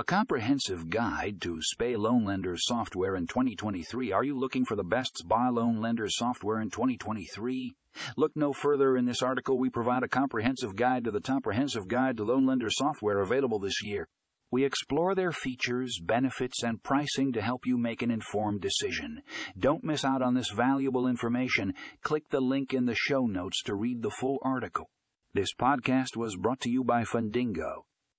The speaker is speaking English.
A comprehensive guide to SBA Loan Lender software in 2023. Are you looking for the best SBA loan lender software in 2023? Look no further in this article. We provide a comprehensive guide to the comprehensive guide to loan lender software available this year. We explore their features, benefits, and pricing to help you make an informed decision. Don't miss out on this valuable information. Click the link in the show notes to read the full article. This podcast was brought to you by Fundingo